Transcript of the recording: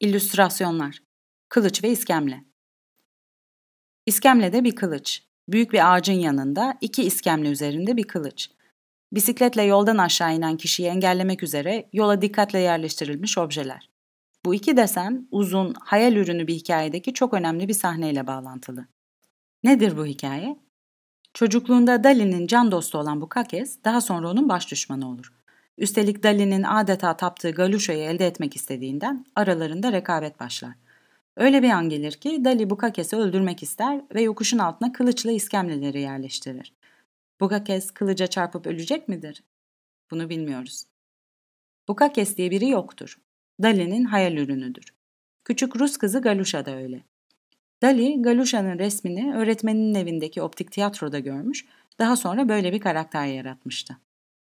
İllüstrasyonlar Kılıç ve iskemle İskemlede bir kılıç. Büyük bir ağacın yanında iki iskemle üzerinde bir kılıç. Bisikletle yoldan aşağı inen kişiyi engellemek üzere yola dikkatle yerleştirilmiş objeler. Bu iki desen uzun, hayal ürünü bir hikayedeki çok önemli bir sahneyle bağlantılı. Nedir bu hikaye? Çocukluğunda Dali'nin can dostu olan bu Kakes daha sonra onun baş düşmanı olur. Üstelik Dali'nin adeta taptığı Galuşa'yı elde etmek istediğinden aralarında rekabet başlar. Öyle bir an gelir ki Dali Bukakes'i öldürmek ister ve yokuşun altına kılıçla iskemleleri yerleştirir. Bukakes kılıca çarpıp ölecek midir? Bunu bilmiyoruz. Bukakes diye biri yoktur. Dali'nin hayal ürünüdür. Küçük Rus kızı Galusha da öyle. Dali, Galusha'nın resmini öğretmeninin evindeki optik tiyatroda görmüş, daha sonra böyle bir karakter yaratmıştı.